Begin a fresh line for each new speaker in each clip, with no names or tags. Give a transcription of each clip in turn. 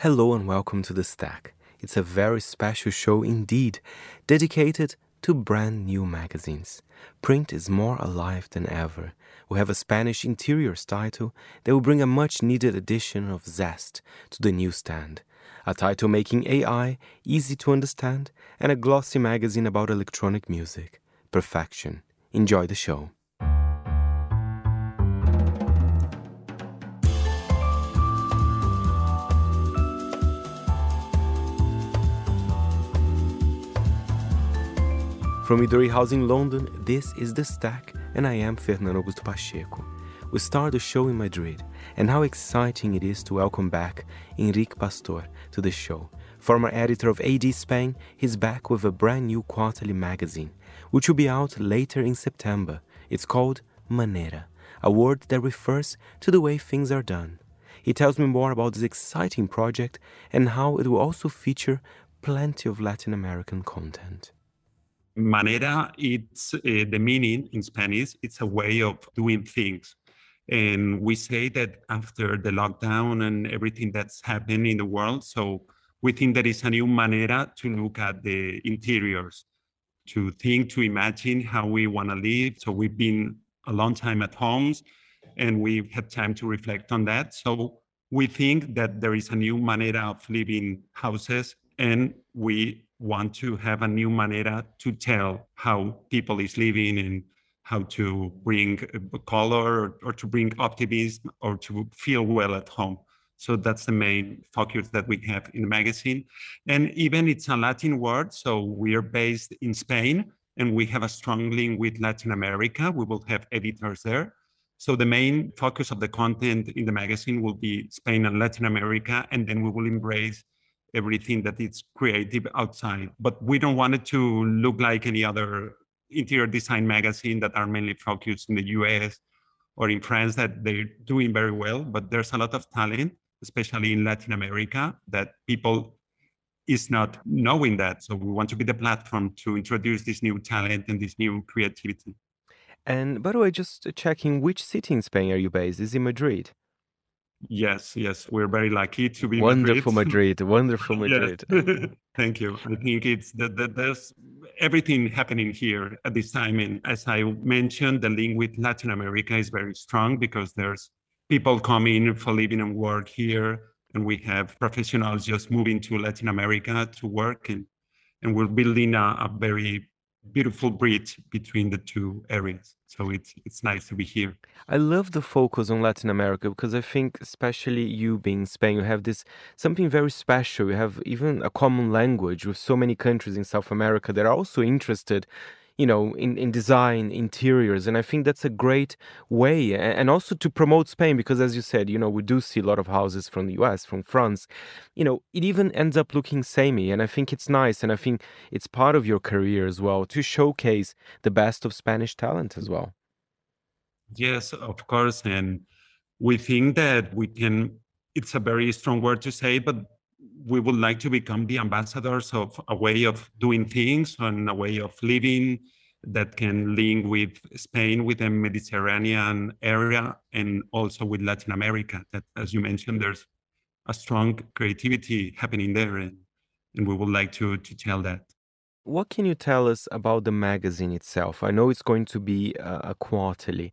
Hello and welcome to The Stack. It's a very special show indeed, dedicated to brand new magazines. Print is more alive than ever. We have a Spanish interiors title that will bring a much needed addition of zest to the newsstand. A title making AI easy to understand, and a glossy magazine about electronic music. Perfection. Enjoy the show. From Midori House in London, this is The Stack, and I am Fernando Augusto Pacheco. We start the show in Madrid, and how exciting it is to welcome back Enrique Pastor to the show. Former editor of AD Spain, he's back with a brand new quarterly magazine, which will be out later in September. It's called Manera, a word that refers to the way things are done. He tells me more about this exciting project and how it will also feature plenty of Latin American content.
Manera, it's uh, the meaning in Spanish, it's a way of doing things. And we say that after the lockdown and everything that's happened in the world, so we think there is a new manera to look at the interiors, to think, to imagine how we want to live. So we've been a long time at homes and we've had time to reflect on that. So we think that there is a new manera of living houses and we want to have a new manera to tell how people is living and how to bring uh, color or, or, to bring optimism or to feel well at home. So that's the main focus that we have in the magazine. And even it's a Latin word. So we are based in Spain and we have a strong link with Latin America. We will have editors there. So the main focus of the content in the magazine will be Spain and Latin America. And then we will embrace everything that is creative outside. But we don't want it to look like any other interior design magazine that are mainly focused in the US or in France that they're doing very well. But there's a lot of talent, especially in Latin America, that people is not knowing that. So we want to be the platform to introduce this new talent and this new creativity.
And by the way, just checking which city in Spain are you based? Is it Madrid?
Yes, yes, we're very lucky to be
wonderful Madrid. Wonderful Madrid.
Thank you. I think it's that, that there's everything happening here at this time, and as I mentioned, the link with Latin America is very strong because there's people coming for living and work here, and we have professionals just moving to Latin America to work, and and we're building a, a very beautiful bridge between the two areas. So it's it's nice to be here.
I love the focus on Latin America because I think, especially you being Spain, you have this something very special. You have even a common language with so many countries in South America that are also interested you know, in, in design, interiors. And I think that's a great way. And also to promote Spain, because as you said, you know, we do see a lot of houses from the US, from France. You know, it even ends up looking samey. And I think it's nice. And I think it's part of your career as well to showcase the best of Spanish talent as well.
Yes, of course. And we think that we can, it's a very strong word to say, but we would like to become the ambassadors of a way of doing things and a way of living that can link with Spain, with the Mediterranean area, and also with Latin America. That, as you mentioned, there's a strong creativity happening there, and, and we would like to, to tell that.
What can you tell us about the magazine itself? I know it's going to be a, a quarterly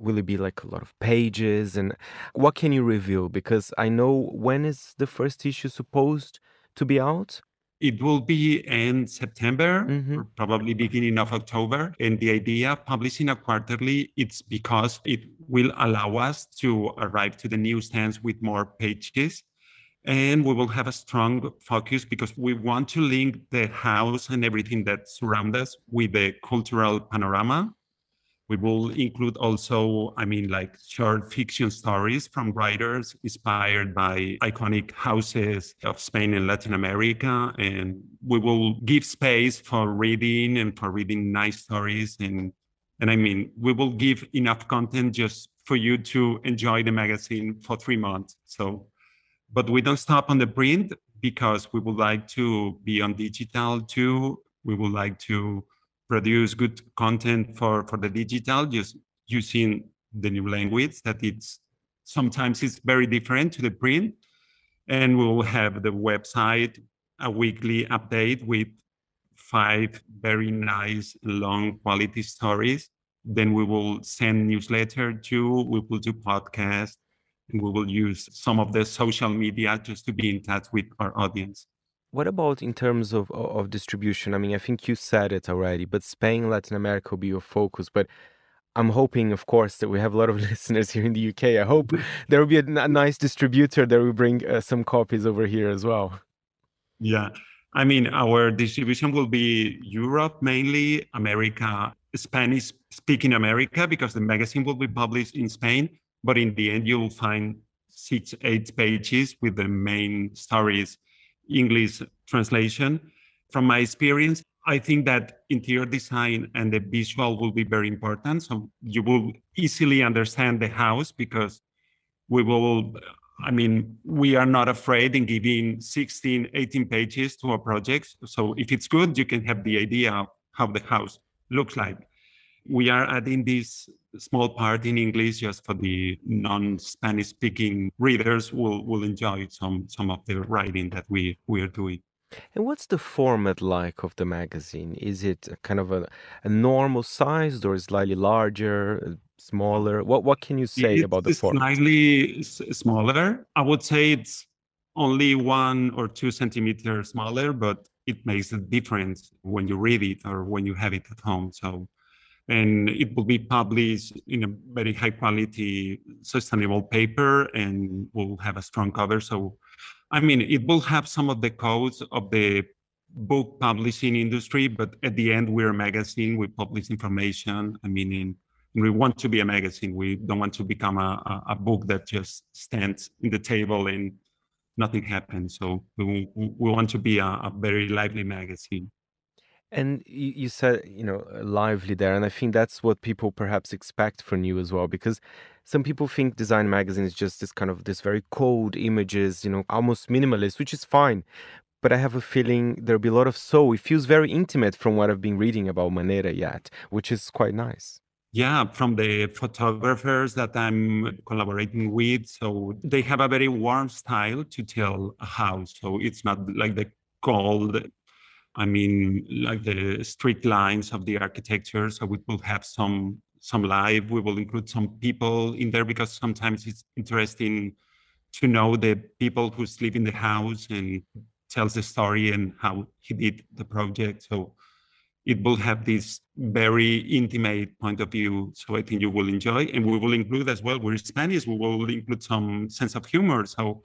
will it be like a lot of pages and what can you reveal because i know when is the first issue supposed to be out
it will be in September, mm-hmm. probably beginning of October. And the idea of publishing a quarterly, it's because it will allow us to arrive to the newsstands with more pages. And we will have a strong focus because we want to link the house and everything that surrounds us with the cultural panorama we will include also, I mean, like short fiction stories from writers inspired by iconic houses of Spain and Latin America. And we will give space for reading and for reading nice stories. And, and I mean, we will give enough content just for you to enjoy the magazine for three months. So, but we don't stop on the print because we would like to be on digital too. We would like to produce good content for, for the digital, just using the new language that it's sometimes it's very different to the print. And we will have the website, a weekly update with five very nice, long quality stories. Then we will send newsletter to, we will do podcast, and we will use some of the social media just to be in touch with our audience.
What about in terms of, of distribution? I mean, I think you said it already, but Spain, Latin America will be your focus. But I'm hoping, of course, that we have a lot of listeners here in the UK. I hope there will be a, a nice distributor that will bring uh, some copies over here as well.
Yeah. I mean, our distribution will be Europe mainly, America, Spanish speaking America, because the magazine will be published in Spain. But in the end, you'll find six, eight pages with the main stories English translation. From my experience, I think that interior design and the visual will be very important. So you will easily understand the house because we will, I mean, we are not afraid in giving 16, 18 pages to a project. So if it's good, you can have the idea of how the house looks like. We are adding this small part in English just for the non-Spanish speaking readers will will enjoy some some of the writing that we we are doing.
And what's the format like of the magazine? Is it kind of a, a normal sized or slightly larger, smaller? What what can you say
it's
about the format?
Slightly smaller. I would say it's only one or two centimeters smaller, but it makes a difference when you read it or when you have it at home. So and it will be published in a very high quality sustainable paper and will have a strong cover. So i mean it will have some of the codes of the book publishing industry but at the end we're a magazine. We publish information. I mean in, we want to be a magazine. We don't want to become a, a, book that just stands in the table and nothing happens. So we, we want to be a, a very lively magazine
and you, you said, you know, lively there. And I think that's what people perhaps expect from you as well, because some people think design magazine is just this kind of this very cold images, you know, almost minimalist, which is fine. But I have a feeling there'll be a lot of soul. It feels very intimate from what I've been reading about Manera yet, which is quite nice.
Yeah, from the photographers that I'm collaborating with. So they have a very warm style to tell house. So it's not like the cold I mean, like the strict lines of the architecture. So we will have some some live. We will include some people in there because sometimes it's interesting to know the people who live in the house and tells the story and how he did the project. So it will have this very intimate point of view. So I think you will enjoy. And we will include as well, we're Spanish, we will include some sense of humor. So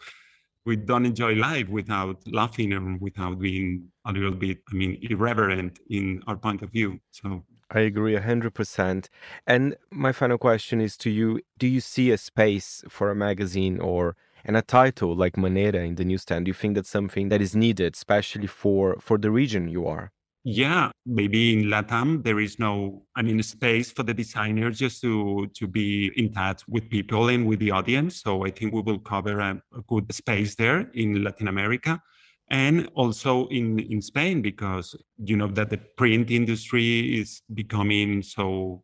we don't enjoy life without laughing and without being a little bit, I mean, irreverent in our point of view. So
I agree 100%. And my final question is to you Do you see a space for a magazine or and a title like Manera in the newsstand? Do you think that's something that is needed, especially for, for the region you are?
Yeah, maybe in Latam there is no, I mean, space for the designers just to to be in touch with people and with the audience. So I think we will cover a, a good space there in Latin America, and also in in Spain because you know that the print industry is becoming so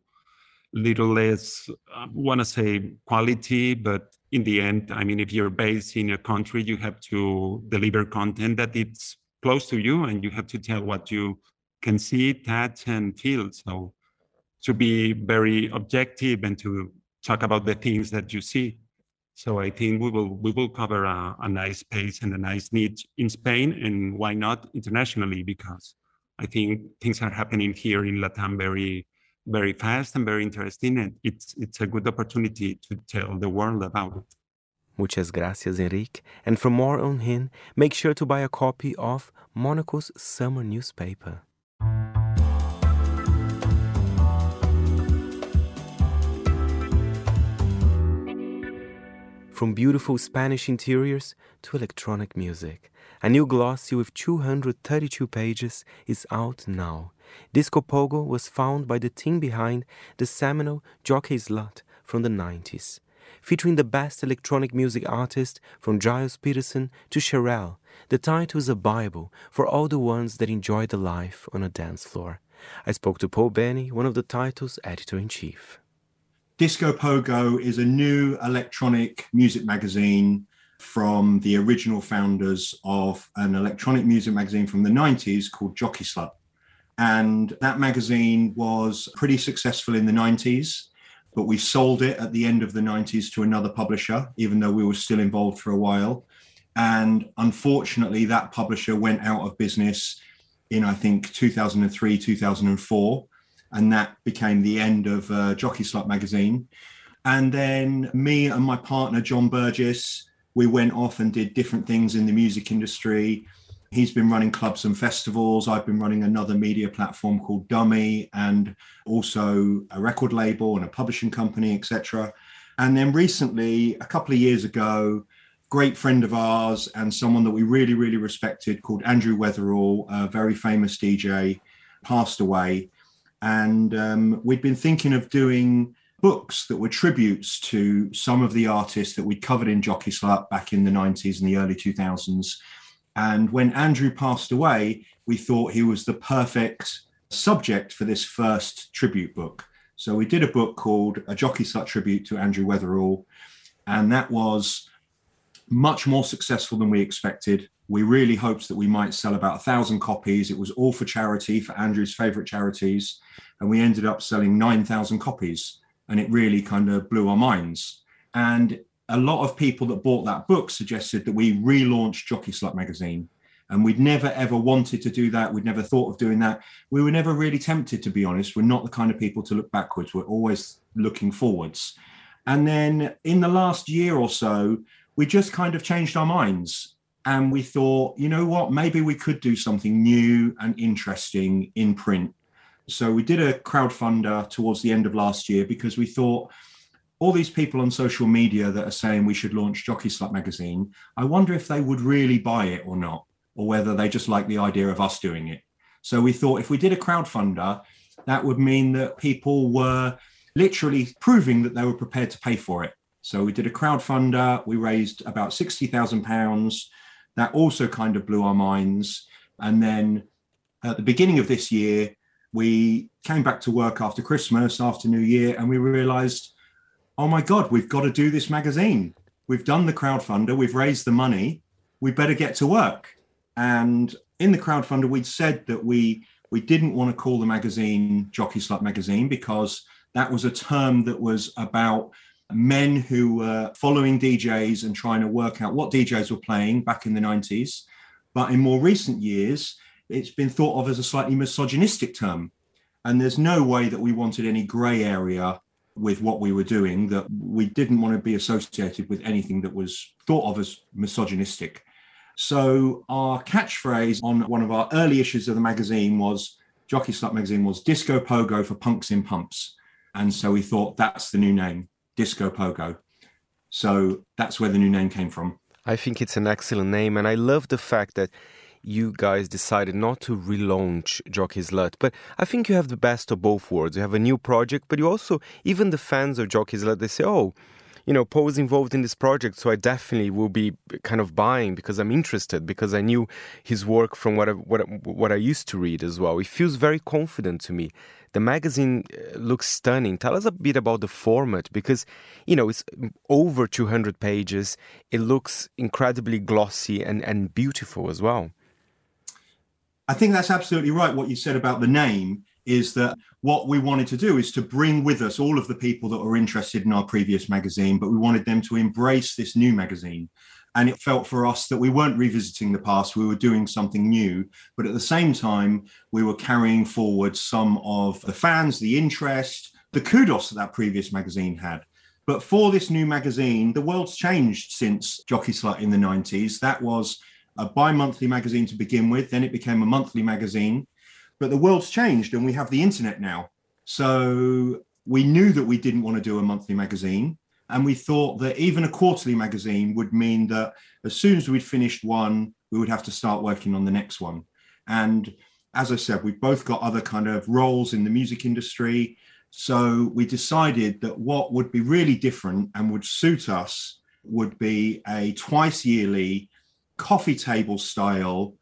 little less. I want to say quality, but in the end, I mean, if you're based in a country, you have to deliver content that it's close to you, and you have to tell what you can see, touch, and feel. So to be very objective and to talk about the things that you see. So I think we will we will cover a, a nice space and a nice niche in Spain, and why not internationally? Because I think things are happening here in Latam very very fast and very interesting, and it's it's a good opportunity to tell the world about it.
Muchas gracias, Enrique. And for more on him, make sure to buy a copy of Monocle's summer newspaper. From beautiful Spanish interiors to electronic music, a new glossy with 232 pages is out now. Disco Pogo was found by the team behind the seminal Jockey Slut from the 90s, featuring the best electronic music artists from Gilles Peterson to Sherelle. The title is a Bible for all the ones that enjoy the life on a dance floor. I spoke to Paul Benney, one of the title's editor in chief.
Disco Pogo is a new electronic music magazine from the original founders of an electronic music magazine from the 90s called Jockey Slut. And that magazine was pretty successful in the 90s, but we sold it at the end of the 90s to another publisher, even though we were still involved for a while. And unfortunately, that publisher went out of business in, I think, 2003, 2004. And that became the end of uh, Jockey Slut magazine. And then me and my partner, John Burgess, we went off and did different things in the music industry. He's been running clubs and festivals. I've been running another media platform called Dummy and also a record label and a publishing company, etc. And then recently, a couple of years ago, great friend of ours and someone that we really, really respected called Andrew Weatherall, a very famous DJ, passed away. And um, we'd been thinking of doing books that were tributes to some of the artists that we'd covered in Jockey Slut back in the 90s and the early 2000s. And when Andrew passed away, we thought he was the perfect subject for this first tribute book. So we did a book called A Jockey Slut Tribute to Andrew Weatherall. And that was much more successful than we expected. We really hoped that we might sell about a thousand copies. It was all for charity, for Andrew's favorite charities. And we ended up selling 9,000 copies and it really kind of blew our minds. And a lot of people that bought that book suggested that we relaunch Jockey Slut magazine. And we'd never ever wanted to do that. We'd never thought of doing that. We were never really tempted, to be honest. We're not the kind of people to look backwards. We're always looking forwards. And then in the last year or so, we just kind of changed our minds. And we thought, you know what, maybe we could do something new and interesting in print so we did a crowdfunder towards the end of last year because we thought all these people on social media that are saying we should launch Jockey Slut magazine, I wonder if they would really buy it or not, or whether they just like the idea of us doing it. So we thought if we did a crowdfunder, that would mean that people were literally proving that they were prepared to pay for it. So we did a crowdfunder, we raised about £60,000. That also kind of blew our minds. And then at the beginning of this year, we came back to work after Christmas, after New Year, and we realized, oh my God, we've got to do this magazine. We've done the crowdfunder, we've raised the money, we better get to work. And in the crowdfunder, we'd said that we we didn't want to call the magazine Jockey Slut Magazine because that was a term that was about men who were following DJs and trying to work out what DJs were playing back in the 90s. But in more recent years, it's been thought of as a slightly misogynistic term. And there's no way that we wanted any grey area with what we were doing, that we didn't want to be associated with anything that was thought of as misogynistic. So our catchphrase on one of our early issues of the magazine was Jockey Slut magazine was Disco Pogo for punks in pumps. And so we thought that's the new name, Disco Pogo. So that's where the new name came from.
I think it's an excellent name. And I love the fact that you guys decided not to relaunch Jockey Slut. But I think you have the best of both worlds. You have a new project, but you also, even the fans of Jockey Slut, they say, oh, you know, Paul's involved in this project, so I definitely will be kind of buying because I'm interested because I knew his work from what I, what what I used to read as well. It feels very confident to me. The magazine uh, looks stunning. Tell us a bit about the format because, you know, it's over 200 pages. It looks incredibly glossy and, and beautiful as well.
I think that's absolutely right. What you said about the name is that what we wanted to do is to bring with us all of the people that were interested in our previous magazine, but we wanted them to embrace this new magazine. And it felt for us that we weren't revisiting the past, we were doing something new. But at the same time, we were carrying forward some of the fans, the interest, the kudos that that previous magazine had. But for this new magazine, the world's changed since Jockey Slut in the 90s. That was a bi monthly magazine to begin with, then it became a monthly magazine. But the world's changed and we have the internet now. So we knew that we didn't want to do a monthly magazine. And we thought that even a quarterly magazine would mean that as soon as we'd finished one, we would have to start working on the next one. And as I said, we've both got other kind of roles in the music industry. So we decided that what would be really different and would suit us would be a twice yearly coffee table style,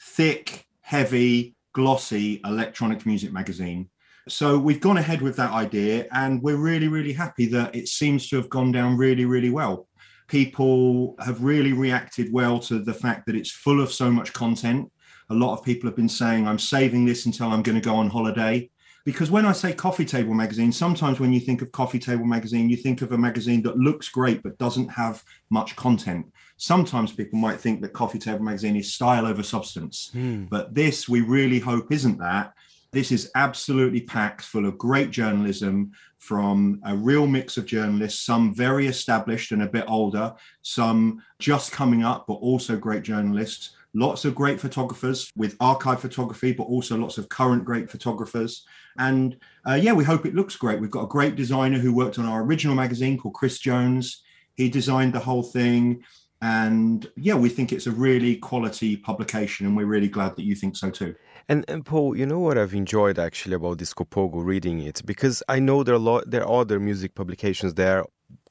thick, heavy, glossy electronic music magazine. So we've gone ahead with that idea, and we're really, really happy that it seems to have gone down really, really well. People have really reacted well to the fact that it's full of so much content. A lot of people have been saying, I'm saving this until I'm going to go on holiday. Because when I say coffee table magazine, sometimes when you think of coffee table magazine, you think of a magazine that looks great but doesn't have much content. Sometimes people might think that coffee table magazine is style over substance. Mm. But this, we really hope, isn't that. This is absolutely packed full of great journalism from a real mix of journalists, some very established and a bit older, some just coming up, but also great journalists. Lots of great photographers with archive photography, but also lots of current great photographers. And uh, yeah, we hope it looks great. We've got a great designer who worked on our original magazine called Chris Jones. He designed the whole thing. And yeah, we think it's a really quality publication, and we're really glad that you think so too.
And, and Paul, you know what I've enjoyed actually about Disco Pogo reading it because I know there are lot there are other music publications there,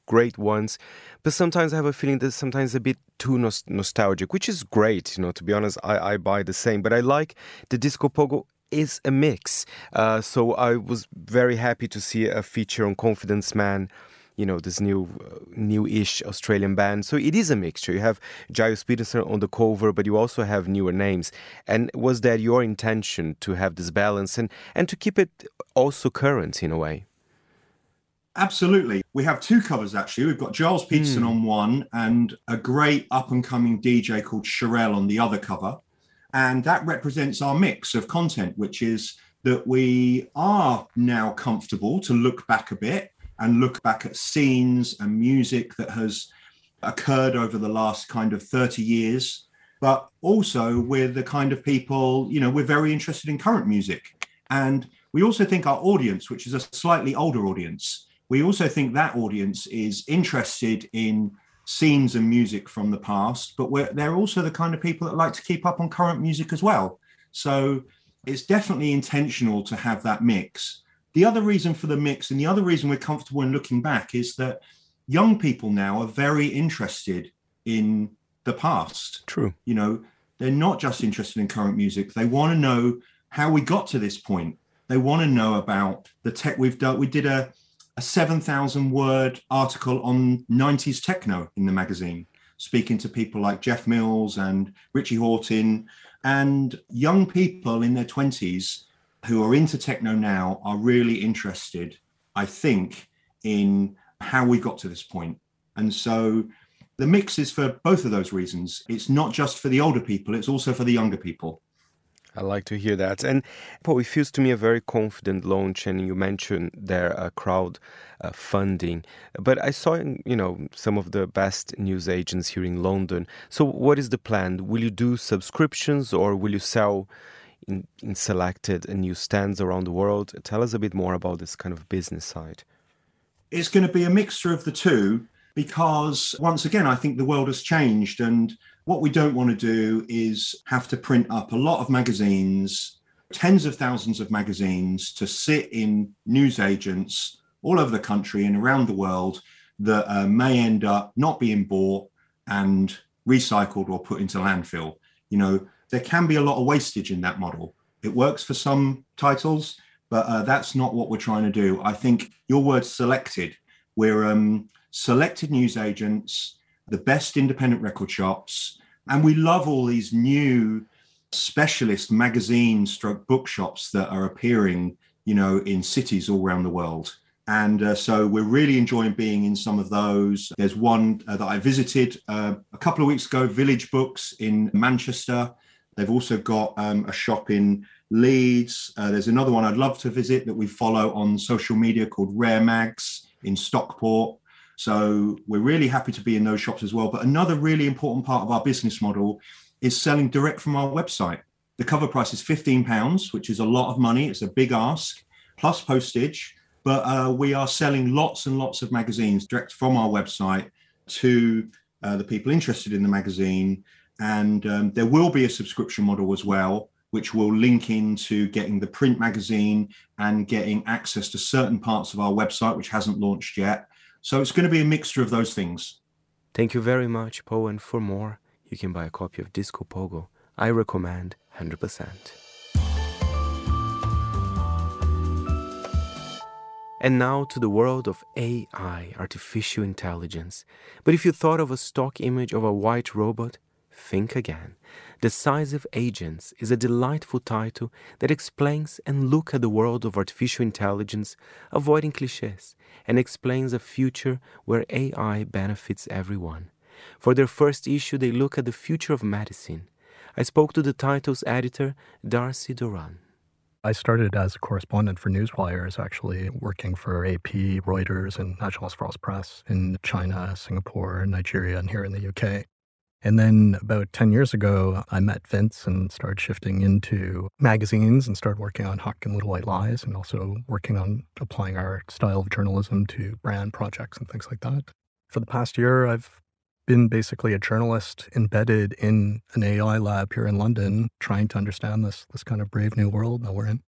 great ones, but sometimes I have a feeling that sometimes a bit too nos- nostalgic, which is great. You know, to be honest, I, I buy the same, but I like the Disco Pogo is a mix. Uh, so I was very happy to see a feature on Confidence Man you know this new uh, new-ish Australian band. So it is a mixture. You have Gilles Peterson on the cover, but you also have newer names. And was that your intention to have this balance and and to keep it also current in a way?
Absolutely. We have two covers actually. We've got Gilles Peterson mm. on one and a great up and coming DJ called Sherelle on the other cover. And that represents our mix of content, which is that we are now comfortable to look back a bit and look back at scenes and music that has occurred over the last kind of 30 years. But also, we're the kind of people, you know, we're very interested in current music. And we also think our audience, which is a slightly older audience, we also think that audience is interested in scenes and music from the past, but they're also the kind of people that like to keep up on current music as well. So it's definitely intentional to have that mix. The other reason for the mix and the other reason we're comfortable in looking back is that young people now are very interested in the past.
True.
You know, they're not just interested in current music. They want to know how we got to this point. They want to know about the tech we've done. We did a, a 7,000 word article on 90s techno in the magazine, speaking to people like Jeff Mills and Richie Hawtin and young people in their 20s who are into techno now are really interested, I think, in how we got to this point. And so the mix is for both of those reasons. It's not just for the older people, it's also for the younger people.
I like to hear that. And Paul, it feels to me a very confident launch. And you mentioned there uh, crowd uh, funding, but I saw you know some of the best news agents here in London. So what is the plan? Will you do subscriptions or will you sell in, in selected new stands around the world. Tell us a bit more about this kind of business side.
It's going to be a mixture of the two because, once again, I think the world has changed. And what we don't want to do is have to print up a lot of magazines, tens of thousands of magazines to sit in newsagents all over the country and around the world that uh, may end up not being bought and recycled or put into landfill. You know, there can be a lot of wastage in that model. It works for some titles, but uh, that's not what we're trying to do. I think your word selected. We're um, selected news agents, the best independent record shops, and we love all these new specialist magazine stroke bookshops that are appearing, you know, in cities all around the world. And uh, so we're really enjoying being in some of those. There's one uh, that I visited uh, a couple of weeks ago, Village Books in Manchester. They've also got um, a shop in Leeds. Uh, there's another one I'd love to visit that we follow on social media called Rare Mags in Stockport. So we're really happy to be in those shops as well. But another really important part of our business model is selling direct from our website. The cover price is £15, which is a lot of money. It's a big ask, plus postage. But uh, we are selling lots and lots of magazines direct from our website to uh, the people interested in the magazine. And um, there will be a subscription model as well, which will link into getting the print magazine and getting access to certain parts of our website, which hasn't launched yet. So it's going to be a mixture of those things.
Thank you very much, Paul. And for more, you can buy a copy of Disco Pogo. I recommend 100%. And now to the world of AI, artificial intelligence. But if you thought of a stock image of a white robot, think again. Decisive Agents is a delightful title that explains and look at the world of artificial intelligence, avoiding cliches, and explains a future where AI benefits everyone. For their first issue, they look at the future of medicine. I spoke to the title's editor, Darcy Duran.
I started as a correspondent for Newswires, actually working for AP, Reuters, and Agence France Presse in China, Singapore, Nigeria, and here in the UK. And then about 10 years ago, I met Vince and started shifting into magazines and started working on Huck and Little White Lies and also working on applying our style of journalism to brand projects and things like that. For the past year, I've been basically a journalist embedded in an AI lab here in London, trying to understand this this kind of brave new world that we're in.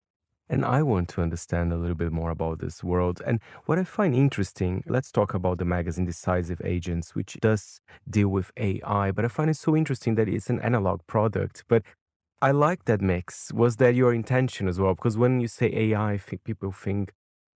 And I want to understand a little bit more about this world. And what I find interesting, let's talk about the magazine Decisive Agents, which does deal with AI. But I find it so interesting that it's an analog product. But I like that mix. Was that your intention as well? Because when you say AI, think people think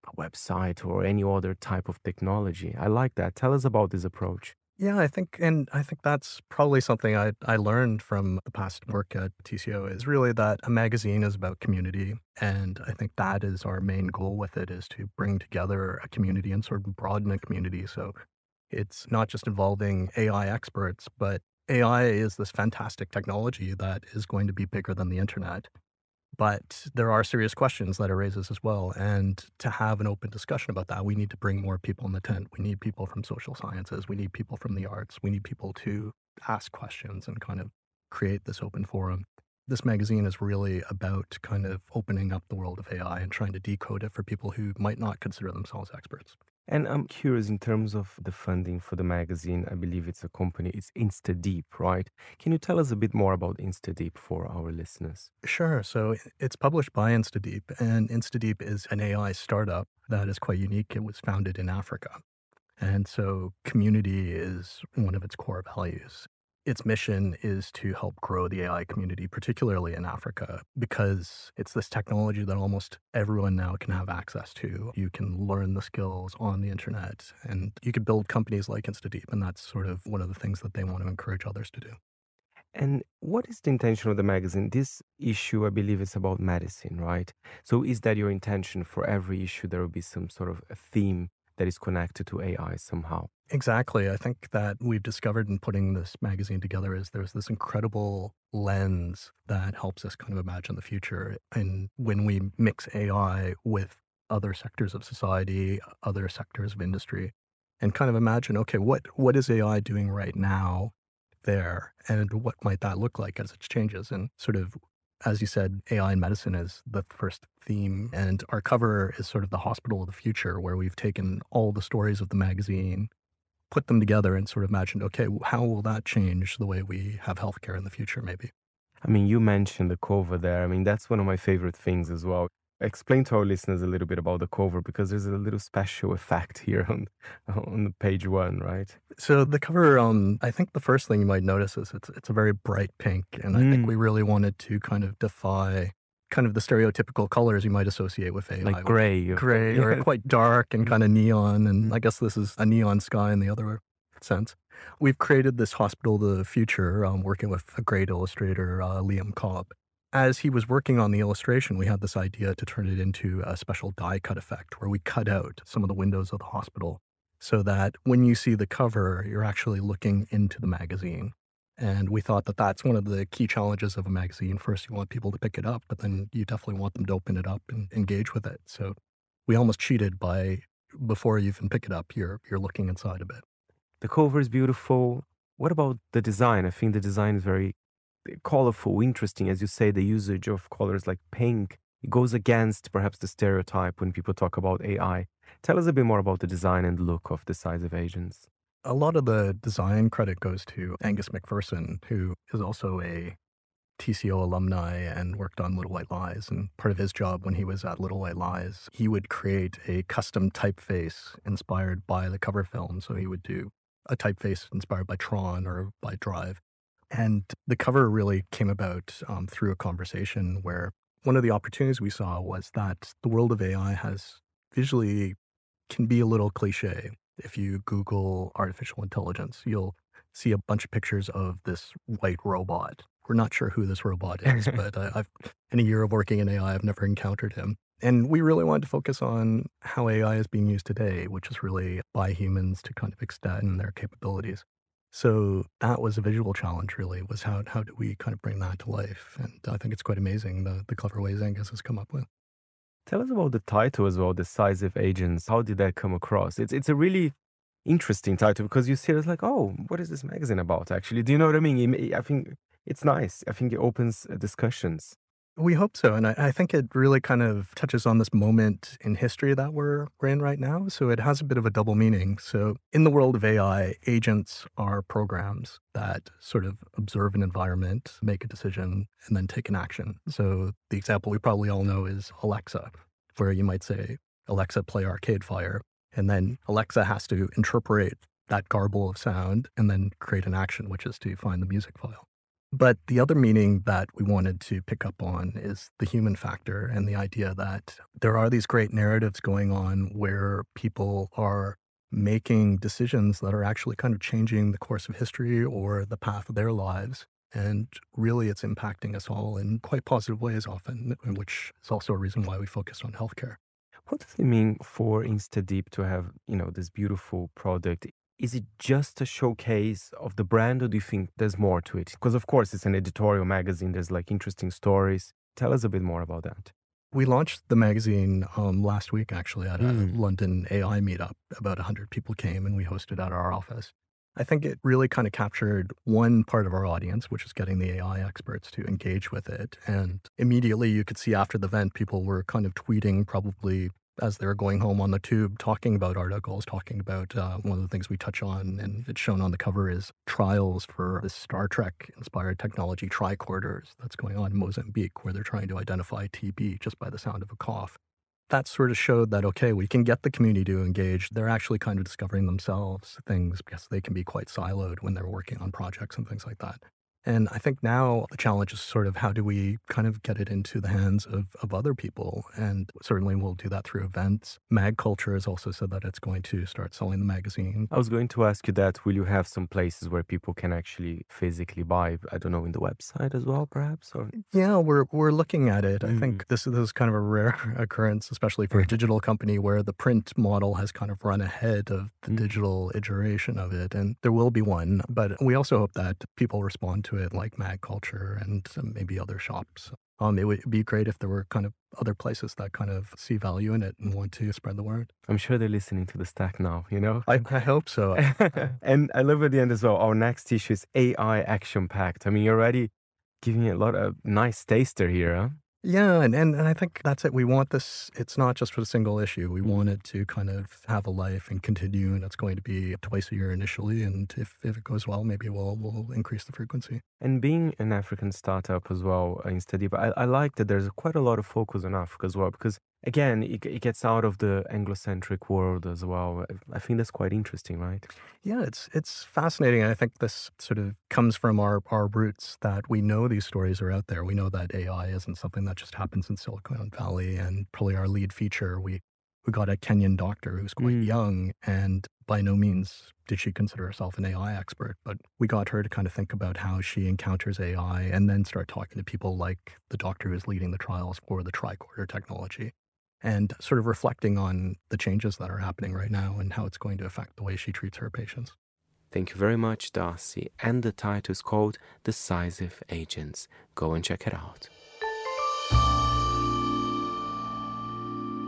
a website or any other type of technology. I like that. Tell us about this approach.
Yeah, I think, and I think that's probably something I, I learned from the past work at TCO is really that a magazine is about community. And I think that is our main goal with it is to bring together a community and sort of broaden a community. So it's not just involving AI experts, but AI is this fantastic technology that is going to be bigger than the internet. But there are serious questions that it raises as well. And to have an open discussion about that, we need to bring more people in the tent. We need people from social sciences. We need people from the arts. We need people to ask questions and kind of create this open forum. This magazine is really about kind of opening up the world of AI and trying to decode it for people who might not consider themselves experts.
And I'm curious in terms of the funding for the magazine. I believe it's a company, it's InstaDeep, right? Can you tell us a bit more about InstaDeep for our listeners?
Sure. So it's published by InstaDeep, and InstaDeep is an AI startup that is quite unique. It was founded in Africa. And so community is one of its core values its mission is to help grow the AI community, particularly in Africa, because it's this technology that almost everyone now can have access to. You can learn the skills on the internet and you can build companies like InstaDeep. And that's sort of one of the things that they want to encourage others to do.
And what is the intention of the magazine? This issue, I believe, is about medicine, right? So, is that your intention for every issue? There will be some sort of a theme that is connected to AI somehow.
Exactly. I think that we've discovered in putting this magazine together is there's this incredible lens that helps us kind of imagine the future. And when we mix AI with other sectors of society, other sectors of industry, and kind of imagine, okay, what what is AI doing right now there? And what might that look like as it changes? And sort of as you said, AI in medicine is the first theme. And our cover is sort of the hospital of the future, where we've taken all the stories of the magazine, put them together, and sort of imagined, okay, how will that change the way we have healthcare in the future, maybe?
I mean, you mentioned the cover there. I mean, that's one of my favorite things as well explain to our listeners a little bit about the cover because there's a little special effect here on on page one, right?
So the cover, um, I think the first thing you might notice is it's it's a very bright pink, and I think we mm. really wanted to kind of defy kind of the stereotypical colors you might associate with AI,
like gray,
gray, or quite dark and kind of neon. And I guess this is a neon sky in the other sense. We've created this hospital of the future, um, working with a great illustrator, uh, Liam Cobb as he was working on the illustration, we had this idea to turn it into a special die cut effect where we cut out some of the windows of the hospital so that when you see the cover, you're actually looking into the magazine. And we thought that that's one of the key challenges of a magazine. First, you want people to pick it up, but then you definitely want them to open it up and engage with it. So we almost cheated by before you even pick it up, you're you're looking inside of it.
The cover is beautiful. What about the design? I think the design is very eh, colorful, interesting, as you say, the usage of colors like pink. It goes against perhaps the stereotype when people talk about AI. Tell us a bit more about the design and look of Decisive Agents.
A lot of the design credit goes to Angus McPherson, who is also a TCO alumni and worked on Little White Lies. And part of his job when he was at Little White Lies, he would create a custom typeface inspired by the cover film. So he would do a typeface inspired by Tron or by Drive. And the cover really came about um, through a conversation where one of the opportunities we saw was that the world of AI has visually can be a little cliche. If you Google artificial intelligence, you'll see a bunch of pictures of this white robot. We're not sure who this robot is, but I, I've in a year of working in AI, I've never encountered him. And we really wanted to focus on how AI is being used today, which is really by humans to kind of extend their capabilities. So that was a visual challenge, really, was how, how do we kind of bring that to life? And I think it's quite amazing the, the clever ways Angus has come up with.
Tell us about the title as well, Decisive Agents. How did that come across? It's, it's a really interesting title because you see it's like, oh, what is this magazine about actually? Do you know what I mean? I think it's nice. I think it opens uh, discussions.
We hope so. And I, I, think it really kind of touches on this moment in history that we're, we're in right now. So it has a bit of a double meaning. So in the world of AI, agents are programs that sort of observe an environment, make a decision, and then take an action. So the example we probably all know is Alexa, where you might say, Alexa, play Arcade Fire. And then Alexa has to interpret that garble of sound and then create an action, which is to find the music file. But the other meaning that we wanted to pick up on is the human factor and the idea that there are these great narratives going on where people are making decisions that are actually kind of changing the course of history or the path of their lives. And really, it's impacting us all in quite positive ways, often, which is also a reason why we focused on healthcare.
What does it mean for InstaDeep to have, you know, this beautiful product is it just a showcase of the brand or do you think there's more to it? Because of course it's an editorial magazine, there's like interesting stories. Tell us a bit more about that.
We launched the magazine um, last week actually at a mm. London AI meetup. About 100 people came and we hosted at our office. I think it really kind of captured one part of our audience, which is getting the AI experts to engage with it. And immediately you could see after the event, people were kind of tweeting probably as they're going home on the tube talking about articles, talking about uh, one of the things we touch on, and it's shown on the cover is trials for this Star Trek inspired technology tricorders that's going on in Mozambique, where they're trying to identify TB just by the sound of a cough. That sort of showed that, okay, we can get the community to engage. They're actually kind of discovering themselves things because they can be quite siloed when they're working on projects and things like that. And I think now the challenge is sort of how do we kind of get it into the hands of, of other people? And certainly we'll do that through events. Mag Culture has also said that it's going to start selling the magazine.
I was going to ask you that. Will you have some places where people can actually physically buy, I don't know, in the website as well, perhaps? Or...
Yeah, we're, we're looking at it. Mm. I think mm. this, this is kind of a rare occurrence, especially for a digital company where the print model has kind of run ahead of the mm. digital iteration of it. And there will be one, but we also hope that people respond to it like Mag Culture and maybe other shops. Um, it would be great if there were kind of other places that kind of see value in it and want to spread the word.
I'm sure they're listening to the stack now, you know?
I, I hope so.
and I love at the end as well, our next issue is AI action packed. I mean, you're already giving it a lot of nice taster here, huh?
Yeah, and, and, and I think that's it. We want this, it's not just for a single issue. We want it to kind of have a life and continue, and it's going to be twice a year initially. And if, if it goes well, maybe we'll, we'll increase the frequency.
And being an African startup as well, uh, InstaDeep, I, I like that there's quite a lot of focus on Africa as well, because again, it, it gets out of the Anglo-centric world as well. I think that's quite interesting, right?
Yeah, it's it's fascinating. I think this sort of comes from our our roots that we know these stories are out there. We know that AI isn't something that just happens in Silicon Valley. And probably our lead feature, we we got a Kenyan doctor who's quite mm. young, and by no means did she consider herself an AI expert, but we got her to kind of think about how she encounters AI and then start talking to people like the doctor who's leading the trials for the tricorder technology and sort of reflecting on the changes that are happening right now and how it's going to affect the way she treats her patients.
Thank you very much, Darcy. And the title is called Decisive Agents. Go and check it out.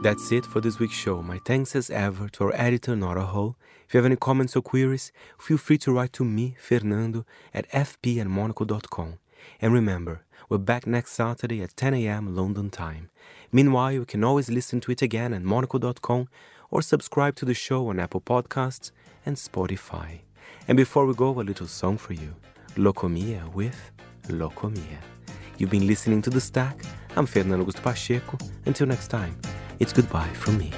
That's it for this week's show. My thanks as ever to our editor, Nora Hull. If you have any comments or queries, feel free to write to me, Fernando, at fp@monocle.com. And remember, we're back next Saturday at 10 a.m. London time. Meanwhile, you can always listen to it again at monocle.com or subscribe to the show on Apple Podcasts and Spotify. And before we go, a little song for you Locomia with Locomia. You've been listening to The Stack. I'm Fernando Augusto Pacheco. Until next time, it's goodbye from me.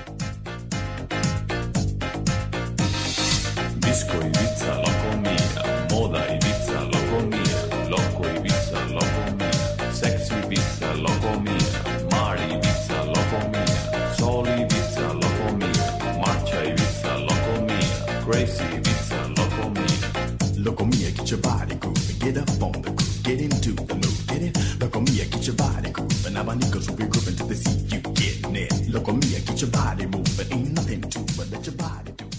Get up on the groove, get into the mood, get it. Look on me, I get your body grooving. Now my niggas will be grooving to the sea. You getting it? Look on me, I get your body moving. Ain't nothing to but let your body.